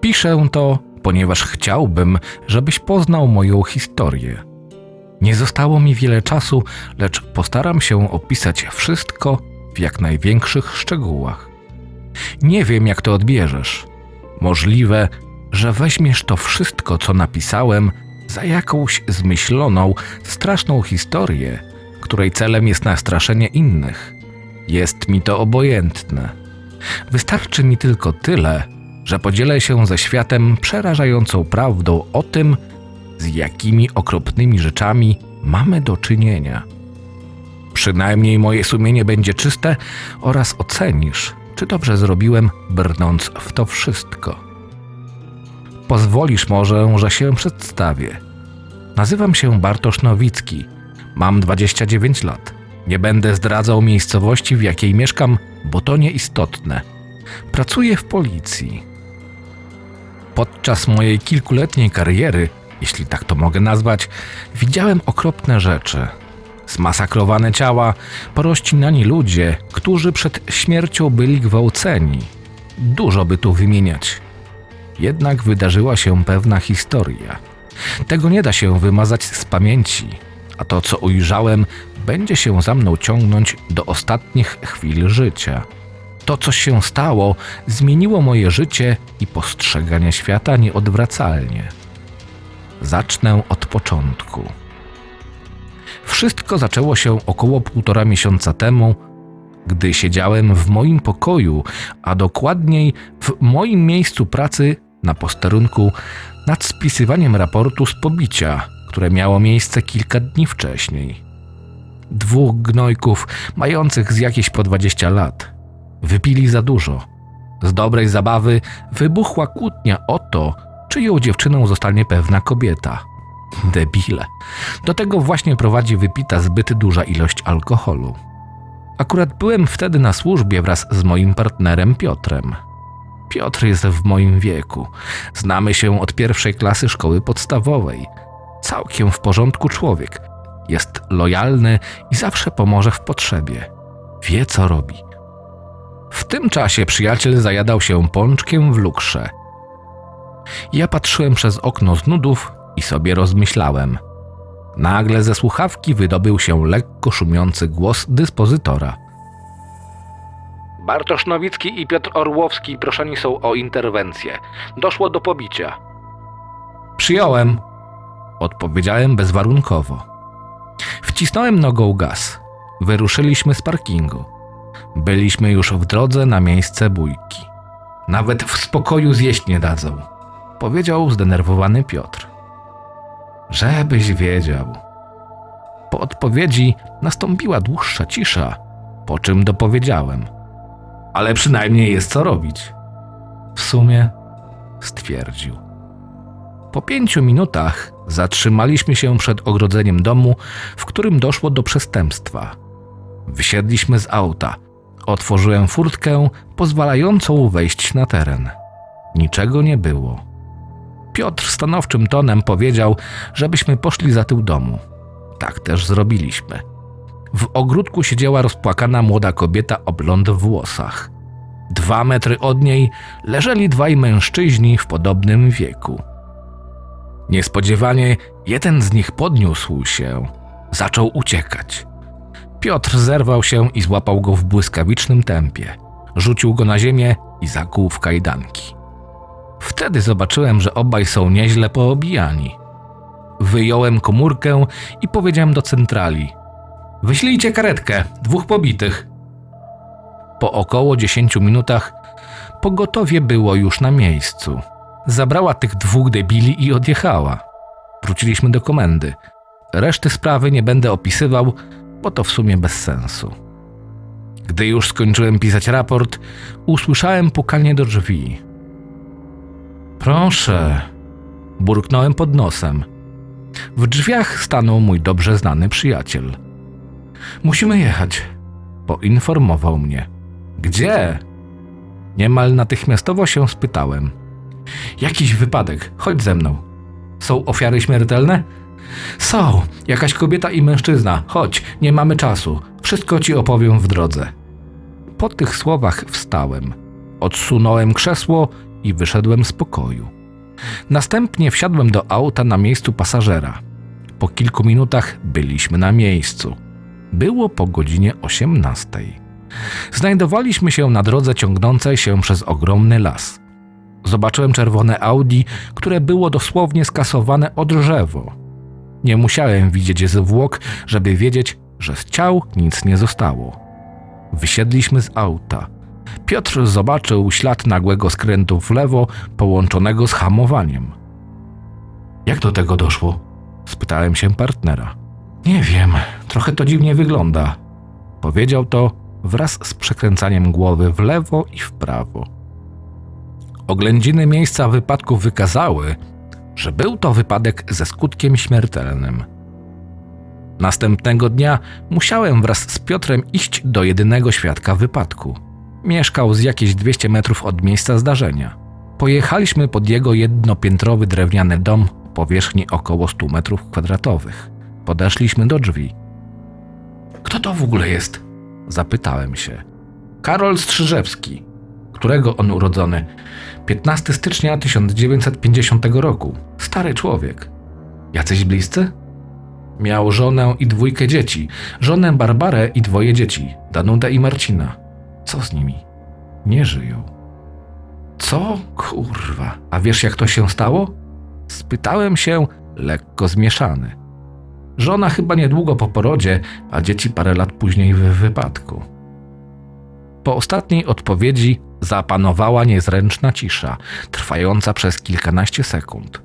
Piszę to, ponieważ chciałbym, żebyś poznał moją historię. Nie zostało mi wiele czasu, lecz postaram się opisać wszystko w jak największych szczegółach. Nie wiem, jak to odbierzesz. Możliwe, że weźmiesz to wszystko, co napisałem, za jakąś zmyśloną, straszną historię, której celem jest nastraszenie innych. Jest mi to obojętne. Wystarczy mi tylko tyle, że podzielę się ze światem przerażającą prawdą o tym, z jakimi okropnymi rzeczami mamy do czynienia. Przynajmniej moje sumienie będzie czyste oraz ocenisz, czy dobrze zrobiłem, brnąc w to wszystko. Pozwolisz może, że się przedstawię. Nazywam się Bartosz Nowicki. Mam 29 lat. Nie będę zdradzał miejscowości, w jakiej mieszkam, bo to nieistotne. Pracuję w policji. Podczas mojej kilkuletniej kariery, jeśli tak to mogę nazwać, widziałem okropne rzeczy. Zmasakrowane ciała, porościnani ludzie, którzy przed śmiercią byli gwałceni. Dużo by tu wymieniać. Jednak wydarzyła się pewna historia. Tego nie da się wymazać z pamięci, a to, co ujrzałem, będzie się za mną ciągnąć do ostatnich chwil życia. To, co się stało, zmieniło moje życie i postrzeganie świata nieodwracalnie. Zacznę od początku. Wszystko zaczęło się około półtora miesiąca temu, gdy siedziałem w moim pokoju, a dokładniej w moim miejscu pracy na posterunku nad spisywaniem raportu z pobicia, które miało miejsce kilka dni wcześniej. Dwóch gnojków, mających z jakieś po 20 lat, wypili za dużo. Z dobrej zabawy wybuchła kłótnia o to, czyją dziewczyną zostanie pewna kobieta. Debile. Do tego właśnie prowadzi wypita zbyt duża ilość alkoholu. Akurat byłem wtedy na służbie wraz z moim partnerem Piotrem. Piotr jest w moim wieku. Znamy się od pierwszej klasy szkoły podstawowej. Całkiem w porządku człowiek. Jest lojalny i zawsze pomoże w potrzebie. Wie co robi. W tym czasie przyjaciel zajadał się pączkiem w lukrze. Ja patrzyłem przez okno z nudów i sobie rozmyślałem. Nagle ze słuchawki wydobył się lekko szumiący głos dyspozytora. Bartosz Nowicki i Piotr Orłowski proszeni są o interwencję. Doszło do pobicia. Przyjąłem, odpowiedziałem bezwarunkowo. Wcisnąłem nogą gaz. Wyruszyliśmy z parkingu. Byliśmy już w drodze na miejsce bójki. Nawet w spokoju zjeść nie dadzą, powiedział zdenerwowany Piotr. Żebyś wiedział. Po odpowiedzi nastąpiła dłuższa cisza, po czym dopowiedziałem. Ale przynajmniej jest co robić. W sumie stwierdził. Po pięciu minutach zatrzymaliśmy się przed ogrodzeniem domu, w którym doszło do przestępstwa. Wysiedliśmy z auta. Otworzyłem furtkę pozwalającą wejść na teren. Niczego nie było. Piotr stanowczym tonem powiedział, żebyśmy poszli za tył domu. Tak też zrobiliśmy. W ogródku siedziała rozpłakana młoda kobieta o blond włosach. Dwa metry od niej leżeli dwaj mężczyźni w podobnym wieku. Niespodziewanie jeden z nich podniósł się, zaczął uciekać. Piotr zerwał się i złapał go w błyskawicznym tempie. Rzucił go na ziemię i zakuł w kajdanki. Wtedy zobaczyłem, że obaj są nieźle poobijani. Wyjąłem komórkę i powiedziałem do centrali: Wyślijcie karetkę, dwóch pobitych. Po około 10 minutach pogotowie było już na miejscu. Zabrała tych dwóch debili i odjechała. Wróciliśmy do komendy. Reszty sprawy nie będę opisywał, bo to w sumie bez sensu. Gdy już skończyłem pisać raport, usłyszałem pukanie do drzwi. Proszę, burknąłem pod nosem. W drzwiach stanął mój dobrze znany przyjaciel. Musimy jechać, poinformował mnie. Gdzie? Niemal natychmiastowo się spytałem. Jakiś wypadek, chodź ze mną. Są ofiary śmiertelne? Są, jakaś kobieta i mężczyzna. Chodź, nie mamy czasu. Wszystko ci opowiem w drodze. Po tych słowach wstałem. Odsunąłem krzesło i wyszedłem z pokoju. Następnie wsiadłem do auta na miejscu pasażera. Po kilku minutach byliśmy na miejscu. Było po godzinie 18. Znajdowaliśmy się na drodze ciągnącej się przez ogromny las. Zobaczyłem czerwone Audi, które było dosłownie skasowane o drzewo. Nie musiałem widzieć zwłok, żeby wiedzieć, że z ciał nic nie zostało. Wysiedliśmy z auta. Piotr zobaczył ślad nagłego skrętu w lewo, połączonego z hamowaniem. Jak do tego doszło? spytałem się partnera. Nie wiem, trochę to dziwnie wygląda. Powiedział to wraz z przekręcaniem głowy w lewo i w prawo. Oględziny miejsca wypadku wykazały, że był to wypadek ze skutkiem śmiertelnym. Następnego dnia musiałem wraz z Piotrem iść do jedynego świadka wypadku. Mieszkał z jakieś 200 metrów od miejsca zdarzenia. Pojechaliśmy pod jego jednopiętrowy drewniany dom o powierzchni około 100 metrów kwadratowych. Podeszliśmy do drzwi. Kto to w ogóle jest? Zapytałem się. Karol Strzyżewski. Którego on urodzony? 15 stycznia 1950 roku. Stary człowiek. Jacyś bliscy? Miał żonę i dwójkę dzieci. Żonę Barbarę i dwoje dzieci, Danudę i Marcina. Co z nimi? Nie żyją. Co? Kurwa. A wiesz jak to się stało? Spytałem się, lekko zmieszany. Żona chyba niedługo po porodzie, a dzieci parę lat później w wypadku. Po ostatniej odpowiedzi zapanowała niezręczna cisza, trwająca przez kilkanaście sekund.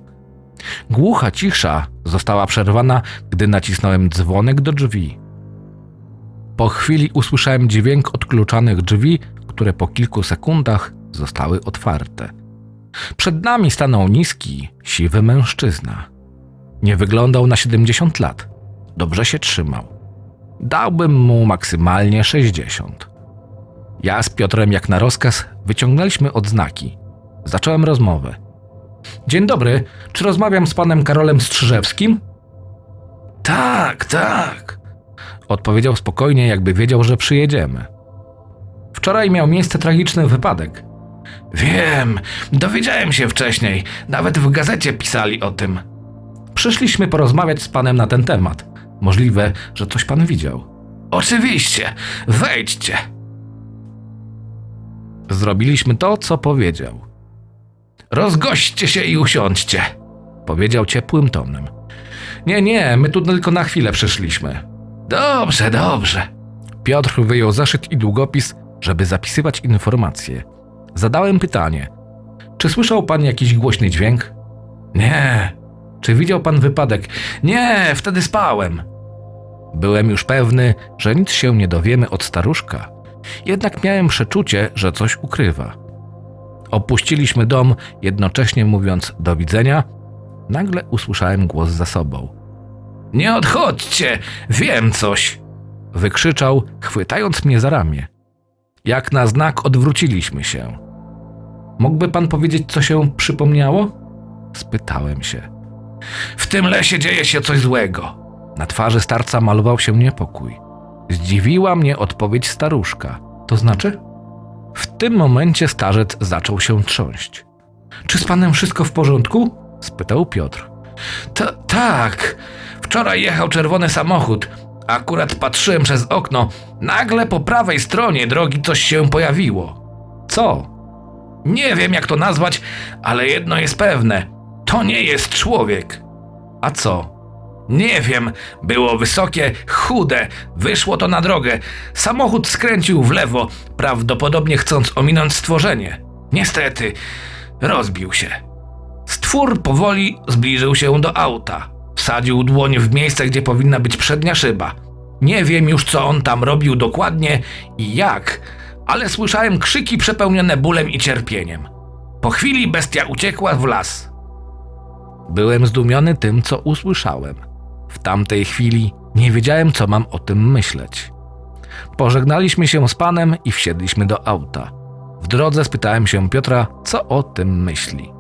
Głucha cisza została przerwana, gdy nacisnąłem dzwonek do drzwi. Po chwili usłyszałem dźwięk odkluczanych drzwi, które po kilku sekundach zostały otwarte. Przed nami stanął niski, siwy mężczyzna. Nie wyglądał na 70 lat. Dobrze się trzymał. Dałbym mu maksymalnie 60. Ja z Piotrem, jak na rozkaz, wyciągnęliśmy odznaki. Zacząłem rozmowę. Dzień dobry, czy rozmawiam z panem Karolem Strzyżewskim? Tak, tak. Odpowiedział spokojnie, jakby wiedział, że przyjedziemy. Wczoraj miał miejsce tragiczny wypadek. Wiem, dowiedziałem się wcześniej, nawet w gazecie pisali o tym. Przyszliśmy porozmawiać z panem na ten temat. Możliwe, że coś pan widział. Oczywiście, wejdźcie. Zrobiliśmy to, co powiedział. Rozgośćcie się i usiądźcie, powiedział ciepłym tonem. Nie, nie, my tu tylko na chwilę przyszliśmy. Dobrze, dobrze. Piotr wyjął zeszyt i długopis, żeby zapisywać informacje. Zadałem pytanie: Czy słyszał pan jakiś głośny dźwięk? Nie. Czy widział pan wypadek? Nie, wtedy spałem. Byłem już pewny, że nic się nie dowiemy od staruszka. Jednak miałem przeczucie, że coś ukrywa. Opuściliśmy dom, jednocześnie mówiąc do widzenia. Nagle usłyszałem głos za sobą. Nie odchodźcie, wiem coś! Wykrzyczał, chwytając mnie za ramię. Jak na znak odwróciliśmy się. Mógłby pan powiedzieć, co się przypomniało? Spytałem się. W tym lesie dzieje się coś złego. Na twarzy starca malował się niepokój. Zdziwiła mnie odpowiedź staruszka. To znaczy? W tym momencie starzec zaczął się trząść. Czy z panem wszystko w porządku? spytał Piotr. Ta, tak. Wczoraj jechał czerwony samochód. Akurat patrzyłem przez okno. Nagle po prawej stronie drogi coś się pojawiło. Co? Nie wiem jak to nazwać, ale jedno jest pewne. To nie jest człowiek. A co? Nie wiem, było wysokie, chude, wyszło to na drogę. Samochód skręcił w lewo, prawdopodobnie chcąc ominąć stworzenie. Niestety, rozbił się. Stwór powoli zbliżył się do auta. Wsadził dłoń w miejsce, gdzie powinna być przednia szyba. Nie wiem już, co on tam robił dokładnie i jak, ale słyszałem krzyki przepełnione bólem i cierpieniem. Po chwili bestia uciekła w las. Byłem zdumiony tym, co usłyszałem. W tamtej chwili nie wiedziałem, co mam o tym myśleć. Pożegnaliśmy się z panem i wsiedliśmy do auta. W drodze spytałem się Piotra, co o tym myśli.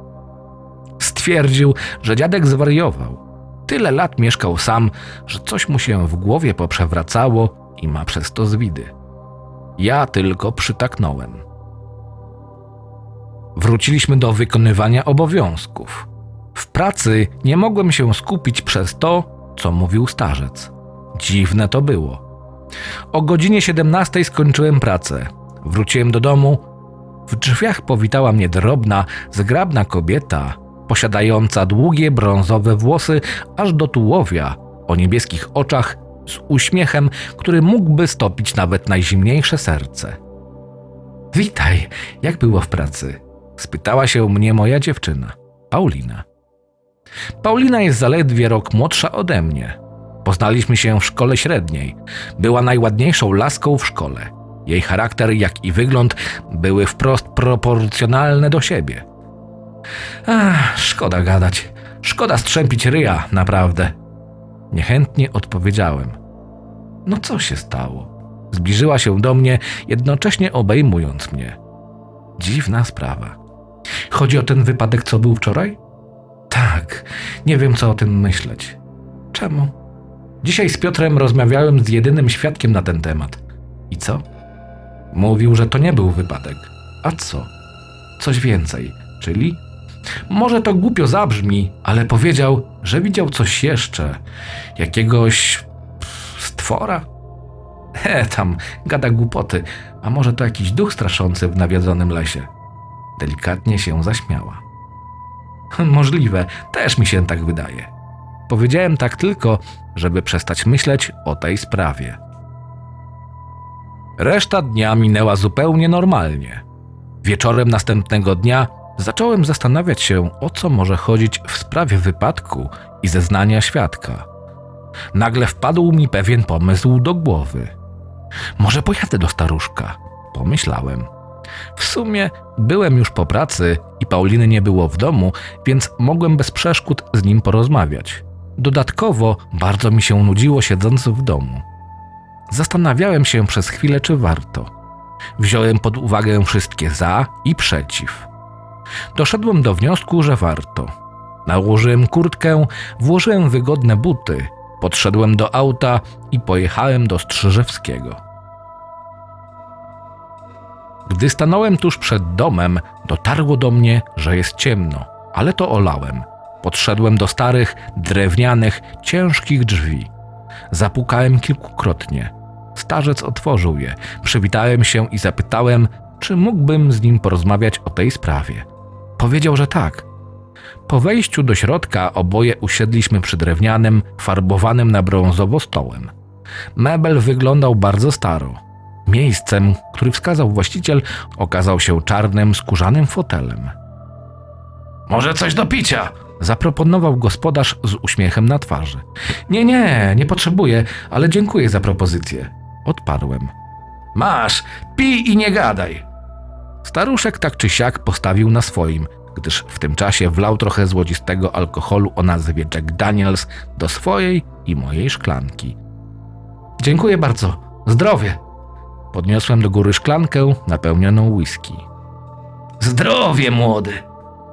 Stwierdził, że dziadek zwariował. Tyle lat mieszkał sam, że coś mu się w głowie poprzewracało i ma przez to zwidy. Ja tylko przytaknąłem. Wróciliśmy do wykonywania obowiązków. W pracy nie mogłem się skupić przez to, co mówił starzec. Dziwne to było. O godzinie 17 skończyłem pracę. Wróciłem do domu. W drzwiach powitała mnie drobna, zgrabna kobieta, posiadająca długie brązowe włosy aż do tułowia, o niebieskich oczach, z uśmiechem, który mógłby stopić nawet najzimniejsze serce. Witaj, jak było w pracy? spytała się mnie moja dziewczyna, Paulina. Paulina jest zaledwie rok młodsza ode mnie. Poznaliśmy się w szkole średniej. Była najładniejszą laską w szkole. Jej charakter, jak i wygląd były wprost proporcjonalne do siebie. Ach, szkoda gadać. Szkoda strzępić ryja, naprawdę. Niechętnie odpowiedziałem. No co się stało? Zbliżyła się do mnie, jednocześnie obejmując mnie. Dziwna sprawa. Chodzi o ten wypadek, co był wczoraj? Tak, nie wiem, co o tym myśleć. Czemu? Dzisiaj z Piotrem rozmawiałem z jedynym świadkiem na ten temat. I co? Mówił, że to nie był wypadek. A co? Coś więcej, czyli? Może to głupio zabrzmi, ale powiedział, że widział coś jeszcze. Jakiegoś stwora? He, tam gada głupoty. A może to jakiś duch straszący w nawiedzonym lesie? Delikatnie się zaśmiała. Możliwe, też mi się tak wydaje. Powiedziałem tak tylko, żeby przestać myśleć o tej sprawie. Reszta dnia minęła zupełnie normalnie. Wieczorem następnego dnia zacząłem zastanawiać się, o co może chodzić w sprawie wypadku i zeznania świadka. Nagle wpadł mi pewien pomysł do głowy. Może pojadę do staruszka, pomyślałem. W sumie byłem już po pracy i Pauliny nie było w domu, więc mogłem bez przeszkód z nim porozmawiać. Dodatkowo bardzo mi się nudziło siedząc w domu. Zastanawiałem się przez chwilę, czy warto. Wziąłem pod uwagę wszystkie za i przeciw. Doszedłem do wniosku, że warto. Nałożyłem kurtkę, włożyłem wygodne buty, podszedłem do auta i pojechałem do Strzyżewskiego. Gdy stanąłem tuż przed domem, dotarło do mnie, że jest ciemno, ale to olałem. Podszedłem do starych, drewnianych, ciężkich drzwi. Zapukałem kilkukrotnie. Starzec otworzył je, przywitałem się i zapytałem, czy mógłbym z nim porozmawiać o tej sprawie. Powiedział, że tak. Po wejściu do środka oboje usiedliśmy przy drewnianym, farbowanym na brązowo stołem. Mebel wyglądał bardzo staro. Miejscem, który wskazał właściciel, okazał się czarnym, skórzanym fotelem. Może coś do picia? Zaproponował gospodarz z uśmiechem na twarzy. Nie, nie, nie potrzebuję, ale dziękuję za propozycję. Odparłem. Masz, pij i nie gadaj. Staruszek tak czy siak postawił na swoim, gdyż w tym czasie wlał trochę złodzistego alkoholu o nazwie Jack Daniels do swojej i mojej szklanki. Dziękuję bardzo. Zdrowie. Podniosłem do góry szklankę napełnioną whisky. Zdrowie, młody!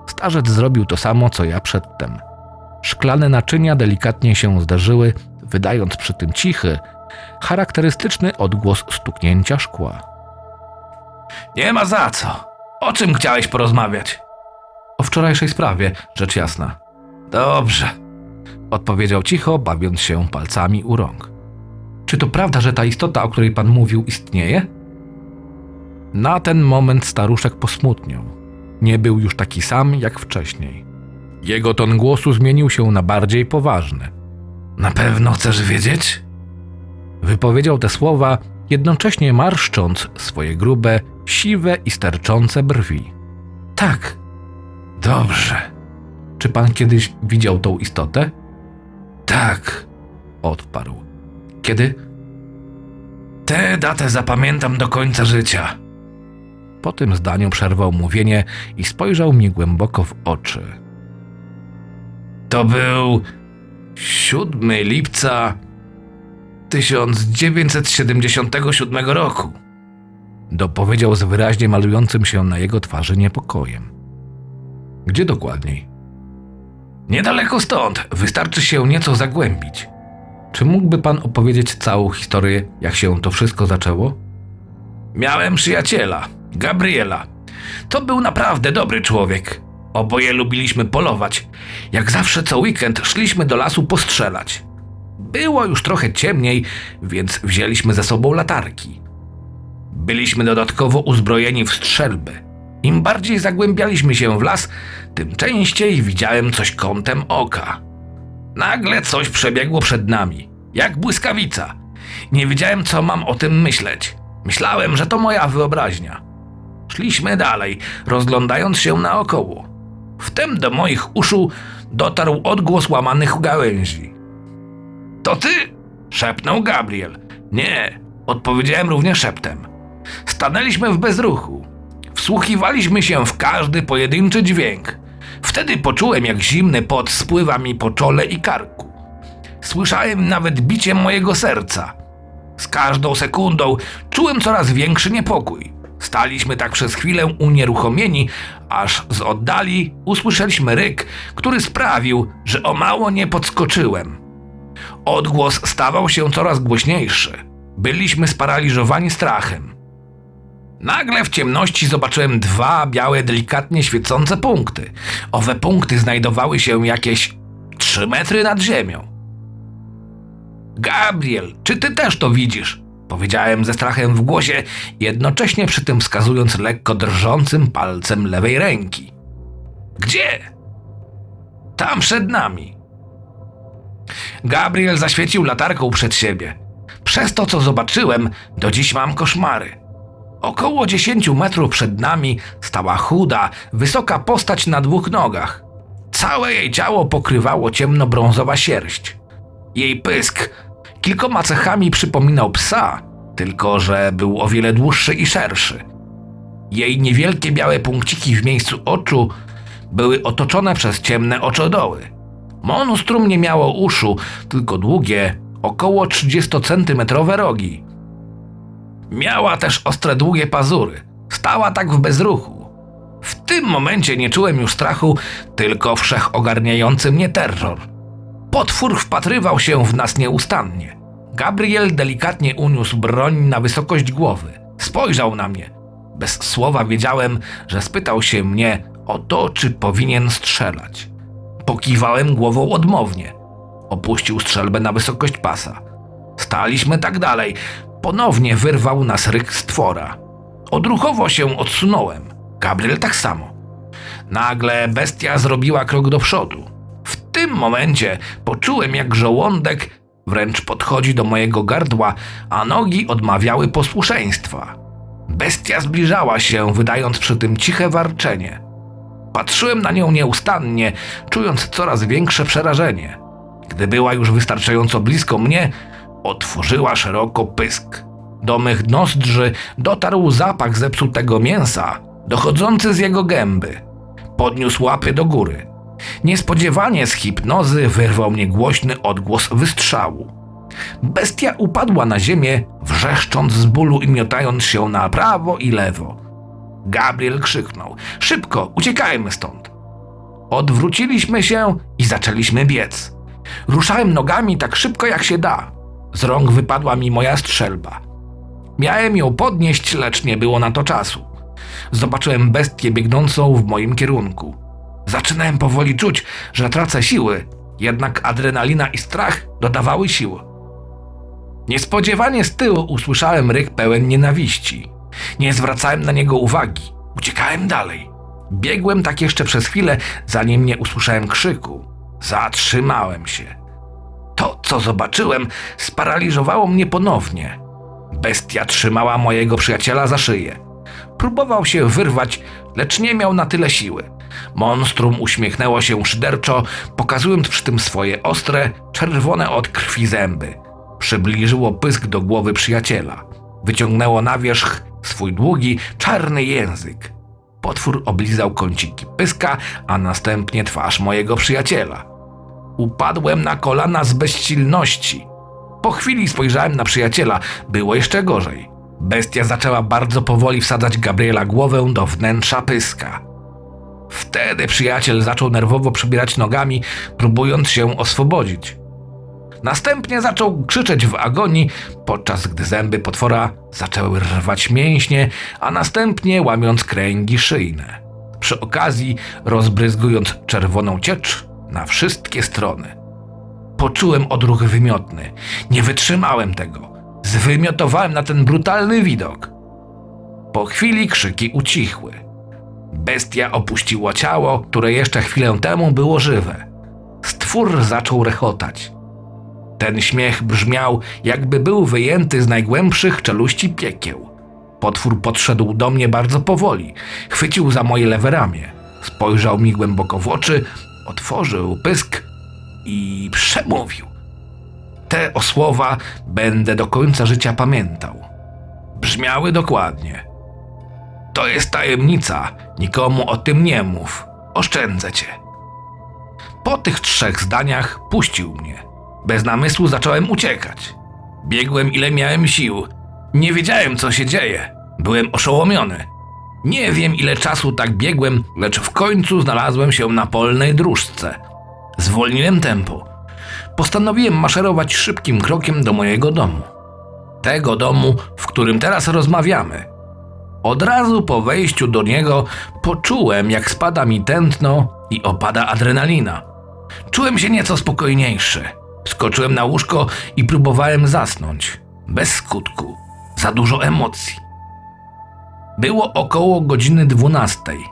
Starzec zrobił to samo, co ja przedtem. Szklane naczynia delikatnie się zdarzyły, wydając przy tym cichy, charakterystyczny odgłos stuknięcia szkła. Nie ma za co. O czym chciałeś porozmawiać? O wczorajszej sprawie, rzecz jasna. Dobrze, odpowiedział cicho, bawiąc się palcami u rąk. Czy to prawda, że ta istota, o której pan mówił, istnieje? Na ten moment staruszek posmutniał. Nie był już taki sam jak wcześniej. Jego ton głosu zmienił się na bardziej poważny. Na pewno chcesz wiedzieć? Wypowiedział te słowa, jednocześnie marszcząc swoje grube, siwe i sterczące brwi. Tak. Dobrze. Czy pan kiedyś widział tą istotę? Tak, odparł. Kiedy? Tę datę zapamiętam do końca życia. Po tym zdaniu przerwał mówienie i spojrzał mi głęboko w oczy. To był 7 lipca 1977 roku. Dopowiedział z wyraźnie malującym się na jego twarzy niepokojem. Gdzie dokładniej? Niedaleko stąd, wystarczy się nieco zagłębić. Czy mógłby pan opowiedzieć całą historię, jak się to wszystko zaczęło? Miałem przyjaciela, Gabriela. To był naprawdę dobry człowiek. Oboje lubiliśmy polować. Jak zawsze co weekend szliśmy do lasu postrzelać. Było już trochę ciemniej, więc wzięliśmy ze sobą latarki. Byliśmy dodatkowo uzbrojeni w strzelby. Im bardziej zagłębialiśmy się w las, tym częściej widziałem coś kątem oka. Nagle coś przebiegło przed nami, jak błyskawica. Nie wiedziałem, co mam o tym myśleć. Myślałem, że to moja wyobraźnia. Szliśmy dalej, rozglądając się naokoło. Wtem do moich uszu dotarł odgłos łamanych gałęzi. To ty? szepnął Gabriel. Nie, odpowiedziałem również szeptem. Stanęliśmy w bezruchu. Wsłuchiwaliśmy się w każdy pojedynczy dźwięk. Wtedy poczułem, jak zimny pot spływa mi po czole i karku. Słyszałem nawet bicie mojego serca. Z każdą sekundą czułem coraz większy niepokój. Staliśmy tak przez chwilę unieruchomieni, aż z oddali usłyszeliśmy ryk, który sprawił, że o mało nie podskoczyłem. Odgłos stawał się coraz głośniejszy. Byliśmy sparaliżowani strachem. Nagle w ciemności zobaczyłem dwa białe, delikatnie świecące punkty. Owe punkty znajdowały się jakieś trzy metry nad ziemią. Gabriel, czy ty też to widzisz? Powiedziałem ze strachem w głosie, jednocześnie przy tym wskazując lekko drżącym palcem lewej ręki. Gdzie? Tam przed nami. Gabriel zaświecił latarką przed siebie. Przez to, co zobaczyłem, do dziś mam koszmary. Około dziesięciu metrów przed nami stała chuda, wysoka postać na dwóch nogach. Całe jej ciało pokrywało ciemnobrązowa sierść. Jej pysk kilkoma cechami przypominał psa, tylko że był o wiele dłuższy i szerszy. Jej niewielkie białe punkciki w miejscu oczu były otoczone przez ciemne oczodoły. Monstrum nie miało uszu, tylko długie, około 30-centymetrowe rogi. Miała też ostre, długie pazury. Stała tak w bezruchu. W tym momencie nie czułem już strachu, tylko wszechogarniający mnie terror. Potwór wpatrywał się w nas nieustannie. Gabriel delikatnie uniósł broń na wysokość głowy. Spojrzał na mnie. Bez słowa wiedziałem, że spytał się mnie o to, czy powinien strzelać. Pokiwałem głową odmownie. Opuścił strzelbę na wysokość pasa. Staliśmy tak dalej. Ponownie wyrwał nas ryk stwora. Odruchowo się odsunąłem. Gabriel tak samo. Nagle bestia zrobiła krok do przodu. W tym momencie poczułem, jak żołądek wręcz podchodzi do mojego gardła, a nogi odmawiały posłuszeństwa. Bestia zbliżała się, wydając przy tym ciche warczenie. Patrzyłem na nią nieustannie, czując coraz większe przerażenie. Gdy była już wystarczająco blisko mnie, otworzyła szeroko pysk. Do mych nozdrzy dotarł zapach zepsutego mięsa, dochodzący z jego gęby. Podniósł łapy do góry. Niespodziewanie z hipnozy wyrwał mnie głośny odgłos wystrzału. Bestia upadła na ziemię, wrzeszcząc z bólu i miotając się na prawo i lewo. Gabriel krzyknął: Szybko, uciekajmy stąd! Odwróciliśmy się i zaczęliśmy biec. Ruszałem nogami tak szybko jak się da. Z rąk wypadła mi moja strzelba. Miałem ją podnieść, lecz nie było na to czasu. Zobaczyłem bestię biegnącą w moim kierunku. Zaczynałem powoli czuć, że tracę siły, jednak adrenalina i strach dodawały siły. Niespodziewanie z tyłu usłyszałem ryk pełen nienawiści. Nie zwracałem na niego uwagi. Uciekałem dalej. Biegłem tak jeszcze przez chwilę, zanim nie usłyszałem krzyku. Zatrzymałem się. To, co zobaczyłem, sparaliżowało mnie ponownie. Bestia trzymała mojego przyjaciela za szyję. Próbował się wyrwać, lecz nie miał na tyle siły. Monstrum uśmiechnęło się szyderczo, pokazując przy tym swoje ostre, czerwone od krwi zęby. Przybliżyło pysk do głowy przyjaciela. Wyciągnęło na wierzch swój długi, czarny język. Potwór oblizał kąciki pyska, a następnie twarz mojego przyjaciela. Upadłem na kolana z bezsilności. Po chwili spojrzałem na przyjaciela. Było jeszcze gorzej. Bestia zaczęła bardzo powoli wsadzać Gabriela głowę do wnętrza pyska. Wtedy przyjaciel zaczął nerwowo przybierać nogami, próbując się oswobodzić. Następnie zaczął krzyczeć w agonii, podczas gdy zęby potwora zaczęły rwać mięśnie, a następnie łamiąc kręgi szyjne. Przy okazji rozbryzgując czerwoną ciecz na wszystkie strony. Poczułem odruch wymiotny. Nie wytrzymałem tego. Zwymiotowałem na ten brutalny widok. Po chwili krzyki ucichły. Bestia opuściła ciało, które jeszcze chwilę temu było żywe. Stwór zaczął rechotać. Ten śmiech brzmiał, jakby był wyjęty z najgłębszych czeluści piekieł. Potwór podszedł do mnie bardzo powoli, chwycił za moje lewe ramię, spojrzał mi głęboko w oczy, otworzył pysk i przemówił. Te osłowa będę do końca życia pamiętał. Brzmiały dokładnie. To jest tajemnica, nikomu o tym nie mów. Oszczędzę cię. Po tych trzech zdaniach puścił mnie. Bez namysłu zacząłem uciekać. Biegłem ile miałem sił. Nie wiedziałem, co się dzieje. Byłem oszołomiony. Nie wiem, ile czasu tak biegłem, lecz w końcu znalazłem się na polnej dróżce. Zwolniłem tempo. Postanowiłem maszerować szybkim krokiem do mojego domu. Tego domu, w którym teraz rozmawiamy. Od razu po wejściu do niego poczułem, jak spada mi tętno i opada adrenalina. Czułem się nieco spokojniejszy. Skoczyłem na łóżko i próbowałem zasnąć. Bez skutku. Za dużo emocji. Było około godziny dwunastej.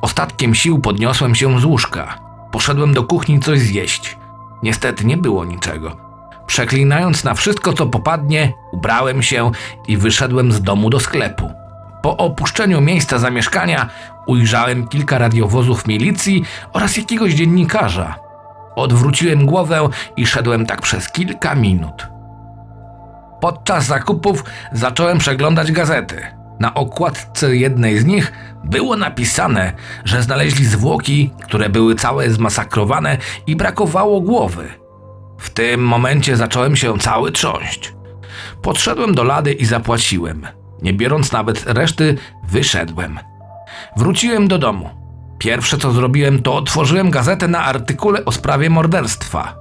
Ostatkiem sił podniosłem się z łóżka. Poszedłem do kuchni coś zjeść. Niestety nie było niczego. Przeklinając na wszystko, co popadnie, ubrałem się i wyszedłem z domu do sklepu. Po opuszczeniu miejsca zamieszkania ujrzałem kilka radiowozów milicji oraz jakiegoś dziennikarza. Odwróciłem głowę i szedłem tak przez kilka minut. Podczas zakupów zacząłem przeglądać gazety. Na okładce jednej z nich było napisane, że znaleźli zwłoki, które były całe zmasakrowane i brakowało głowy. W tym momencie zacząłem się cały trząść. Podszedłem do lady i zapłaciłem. Nie biorąc nawet reszty, wyszedłem. Wróciłem do domu. Pierwsze co zrobiłem, to otworzyłem gazetę na artykule o sprawie morderstwa.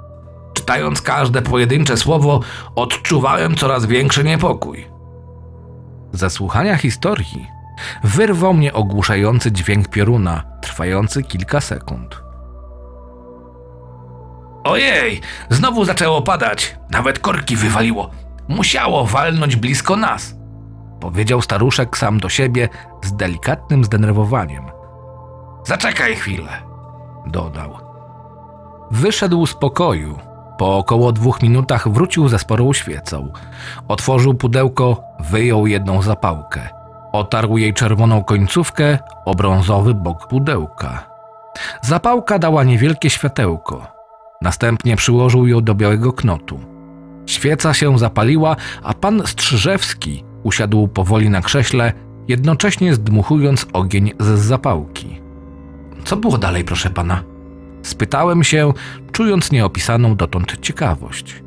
Czytając każde pojedyncze słowo, odczuwałem coraz większy niepokój. Ze słuchania historii wyrwał mnie ogłuszający dźwięk pioruna, trwający kilka sekund. Ojej, znowu zaczęło padać, nawet korki wywaliło. Musiało walnąć blisko nas, powiedział staruszek sam do siebie z delikatnym zdenerwowaniem. Zaczekaj chwilę, dodał. Wyszedł z pokoju. Po około dwóch minutach wrócił ze sporą świecą. Otworzył pudełko, wyjął jedną zapałkę. Otarł jej czerwoną końcówkę o brązowy bok pudełka. Zapałka dała niewielkie światełko. Następnie przyłożył ją do białego knotu. Świeca się zapaliła, a pan Strzyżewski usiadł powoli na krześle, jednocześnie zdmuchując ogień z zapałki. Co było dalej, proszę pana? Spytałem się, czując nieopisaną dotąd ciekawość.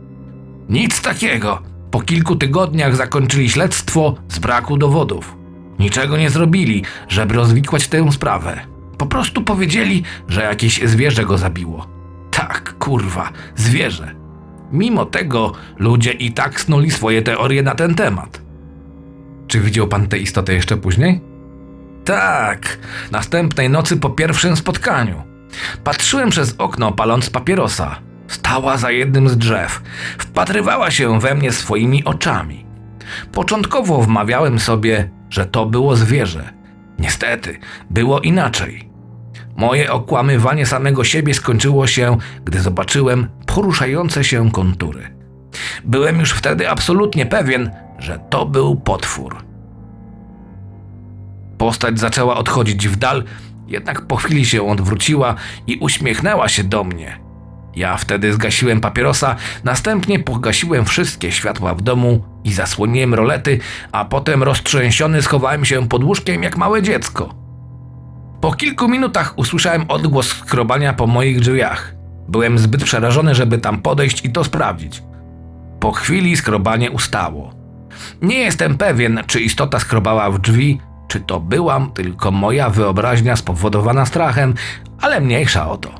Nic takiego. Po kilku tygodniach zakończyli śledztwo z braku dowodów. Niczego nie zrobili, żeby rozwikłać tę sprawę. Po prostu powiedzieli, że jakieś zwierzę go zabiło. Tak, kurwa, zwierzę. Mimo tego ludzie i tak snuli swoje teorie na ten temat. Czy widział pan tę istotę jeszcze później? Tak, następnej nocy po pierwszym spotkaniu. Patrzyłem przez okno, paląc papierosa. Stała za jednym z drzew. Wpatrywała się we mnie swoimi oczami. Początkowo wmawiałem sobie, że to było zwierzę. Niestety, było inaczej. Moje okłamywanie samego siebie skończyło się, gdy zobaczyłem poruszające się kontury. Byłem już wtedy absolutnie pewien, że to był potwór. Postać zaczęła odchodzić w dal, jednak po chwili się odwróciła i uśmiechnęła się do mnie. Ja wtedy zgasiłem papierosa, następnie pogasiłem wszystkie światła w domu i zasłoniłem rolety, a potem roztrzęsiony schowałem się pod łóżkiem jak małe dziecko. Po kilku minutach usłyszałem odgłos skrobania po moich drzwiach. Byłem zbyt przerażony, żeby tam podejść i to sprawdzić. Po chwili skrobanie ustało. Nie jestem pewien, czy istota skrobała w drzwi, czy to byłam tylko moja wyobraźnia spowodowana strachem, ale mniejsza o to.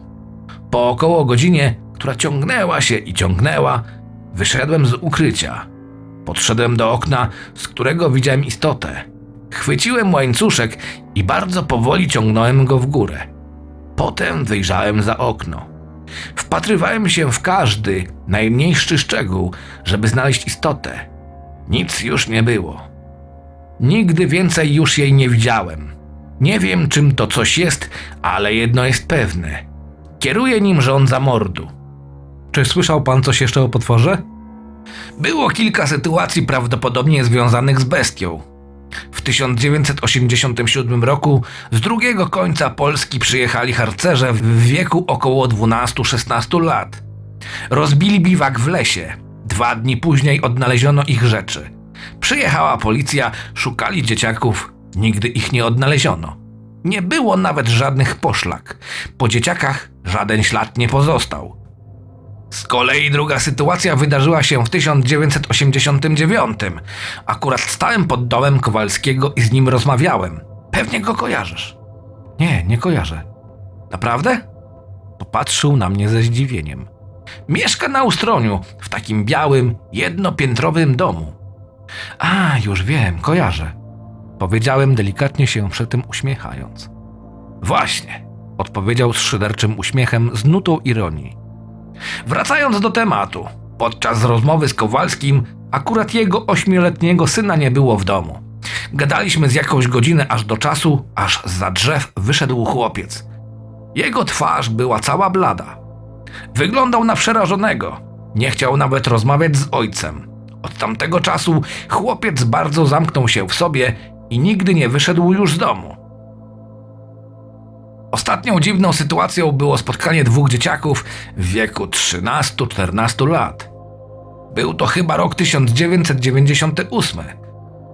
Po około godzinie która ciągnęła się i ciągnęła, wyszedłem z ukrycia. Podszedłem do okna, z którego widziałem istotę. Chwyciłem łańcuszek i bardzo powoli ciągnąłem go w górę. Potem wyjrzałem za okno. Wpatrywałem się w każdy, najmniejszy szczegół, żeby znaleźć istotę. Nic już nie było. Nigdy więcej już jej nie widziałem. Nie wiem, czym to coś jest, ale jedno jest pewne. Kieruje nim żądza mordu. Czy słyszał pan coś jeszcze o potworze? Było kilka sytuacji prawdopodobnie związanych z bestią. W 1987 roku z drugiego końca Polski przyjechali harcerze w wieku około 12-16 lat. Rozbili biwak w lesie. Dwa dni później odnaleziono ich rzeczy. Przyjechała policja, szukali dzieciaków, nigdy ich nie odnaleziono. Nie było nawet żadnych poszlak. Po dzieciakach żaden ślad nie pozostał. Z kolei druga sytuacja wydarzyła się w 1989. Akurat stałem pod domem Kowalskiego i z nim rozmawiałem. Pewnie go kojarzysz. Nie, nie kojarzę. Naprawdę? Popatrzył na mnie ze zdziwieniem. Mieszka na Ustroniu, w takim białym, jednopiętrowym domu. A, już wiem, kojarzę. Powiedziałem delikatnie się przy tym uśmiechając. Właśnie, odpowiedział z szyderczym uśmiechem z nutą ironii. Wracając do tematu, podczas rozmowy z Kowalskim akurat jego ośmioletniego syna nie było w domu. Gadaliśmy z jakąś godzinę aż do czasu, aż za drzew wyszedł chłopiec. Jego twarz była cała blada. Wyglądał na przerażonego. Nie chciał nawet rozmawiać z ojcem. Od tamtego czasu chłopiec bardzo zamknął się w sobie i nigdy nie wyszedł już z domu. Ostatnią dziwną sytuacją było spotkanie dwóch dzieciaków w wieku 13-14 lat. Był to chyba rok 1998.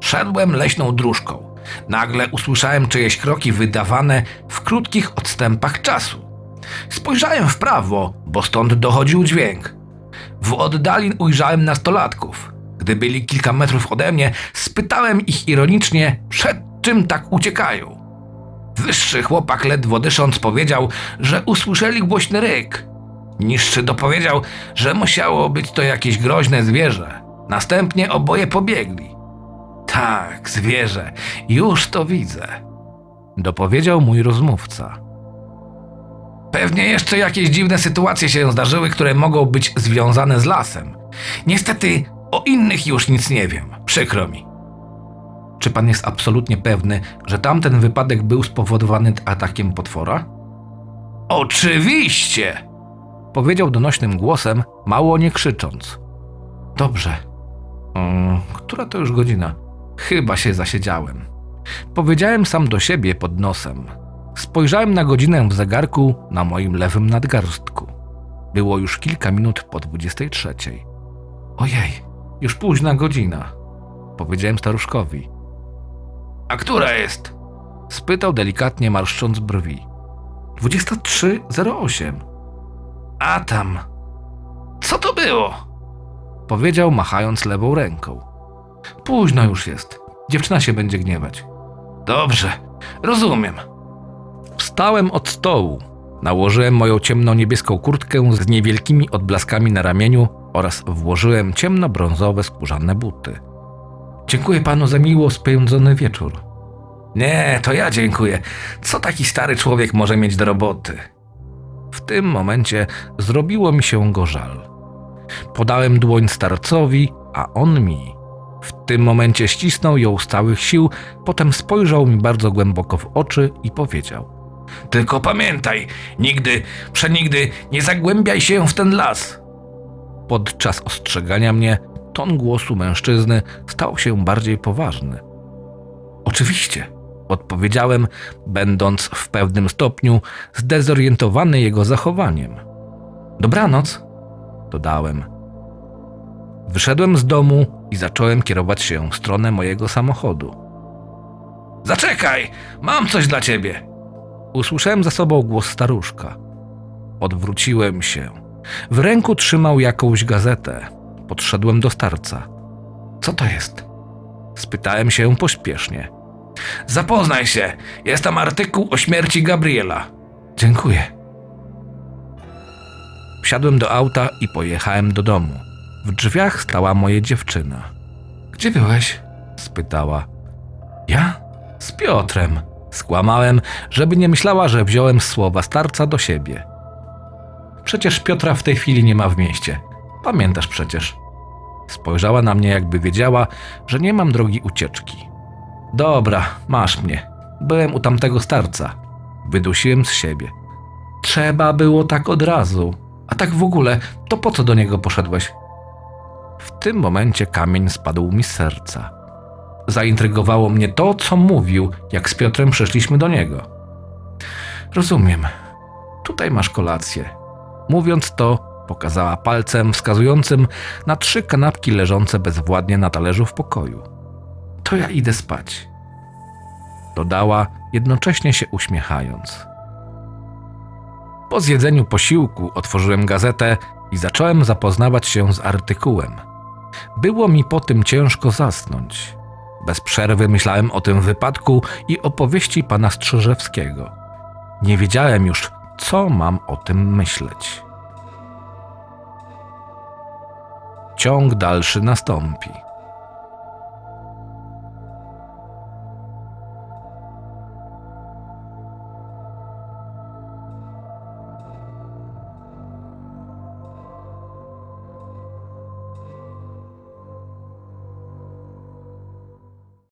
Szedłem leśną dróżką. Nagle usłyszałem czyjeś kroki wydawane w krótkich odstępach czasu. Spojrzałem w prawo, bo stąd dochodził dźwięk. W oddali ujrzałem nastolatków. Gdy byli kilka metrów ode mnie, spytałem ich ironicznie, przed czym tak uciekają. Wyższy chłopak ledwo dysząc powiedział, że usłyszeli głośny ryk. Niższy dopowiedział, że musiało być to jakieś groźne zwierzę. Następnie oboje pobiegli. Tak, zwierzę, już to widzę. Dopowiedział mój rozmówca. Pewnie jeszcze jakieś dziwne sytuacje się zdarzyły, które mogą być związane z lasem. Niestety o innych już nic nie wiem. Przykro mi. Czy pan jest absolutnie pewny, że tamten wypadek był spowodowany atakiem potwora? Oczywiście! Powiedział donośnym głosem, mało nie krzycząc. Dobrze. Um, która to już godzina? Chyba się zasiedziałem. Powiedziałem sam do siebie pod nosem. Spojrzałem na godzinę w zegarku na moim lewym nadgarstku. Było już kilka minut po 23. Ojej, już późna godzina, powiedziałem staruszkowi. A która jest? spytał delikatnie marszcząc brwi. 23.08. A tam. Co to było? Powiedział machając lewą ręką. Późno już jest. Dziewczyna się będzie gniewać. Dobrze, rozumiem. Wstałem od stołu. Nałożyłem moją ciemno-niebieską kurtkę z niewielkimi odblaskami na ramieniu oraz włożyłem ciemno-brązowe skórzane buty. Dziękuję panu za miło spędzony wieczór. Nie, to ja dziękuję. Co taki stary człowiek może mieć do roboty? W tym momencie zrobiło mi się go żal. Podałem dłoń starcowi, a on mi. W tym momencie ścisnął ją z całych sił, potem spojrzał mi bardzo głęboko w oczy i powiedział: Tylko pamiętaj, nigdy, przenigdy nie zagłębiaj się w ten las. Podczas ostrzegania mnie ton głosu mężczyzny stał się bardziej poważny. Oczywiście, odpowiedziałem, będąc w pewnym stopniu zdezorientowany jego zachowaniem. Dobranoc, dodałem. Wyszedłem z domu i zacząłem kierować się w stronę mojego samochodu. Zaczekaj, mam coś dla ciebie! Usłyszałem za sobą głos staruszka. Odwróciłem się. W ręku trzymał jakąś gazetę. Podszedłem do starca. Co to jest? Spytałem się pośpiesznie. Zapoznaj się, jest tam artykuł o śmierci Gabriela. Dziękuję. Wsiadłem do auta i pojechałem do domu. W drzwiach stała moja dziewczyna. Gdzie byłeś? spytała. Ja? Z Piotrem. Skłamałem, żeby nie myślała, że wziąłem słowa starca do siebie. Przecież Piotra w tej chwili nie ma w mieście. Pamiętasz przecież. Spojrzała na mnie, jakby wiedziała, że nie mam drogi ucieczki. Dobra, masz mnie. Byłem u tamtego starca. Wydusiłem z siebie. Trzeba było tak od razu. A tak w ogóle, to po co do niego poszedłeś? W tym momencie kamień spadł mi z serca. Zaintrygowało mnie to, co mówił, jak z Piotrem przeszliśmy do niego. Rozumiem. Tutaj masz kolację. Mówiąc to, pokazała palcem wskazującym na trzy kanapki leżące bezwładnie na talerzu w pokoju. To ja idę spać. Dodała, jednocześnie się uśmiechając. Po zjedzeniu posiłku otworzyłem gazetę i zacząłem zapoznawać się z artykułem. Było mi po tym ciężko zasnąć. Bez przerwy myślałem o tym wypadku i opowieści pana Strzyżewskiego. Nie wiedziałem już, co mam o tym myśleć. Ciąg dalszy nastąpi.